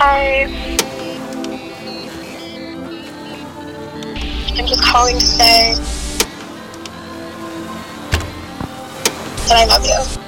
Hi. I'm just calling to say that I love you.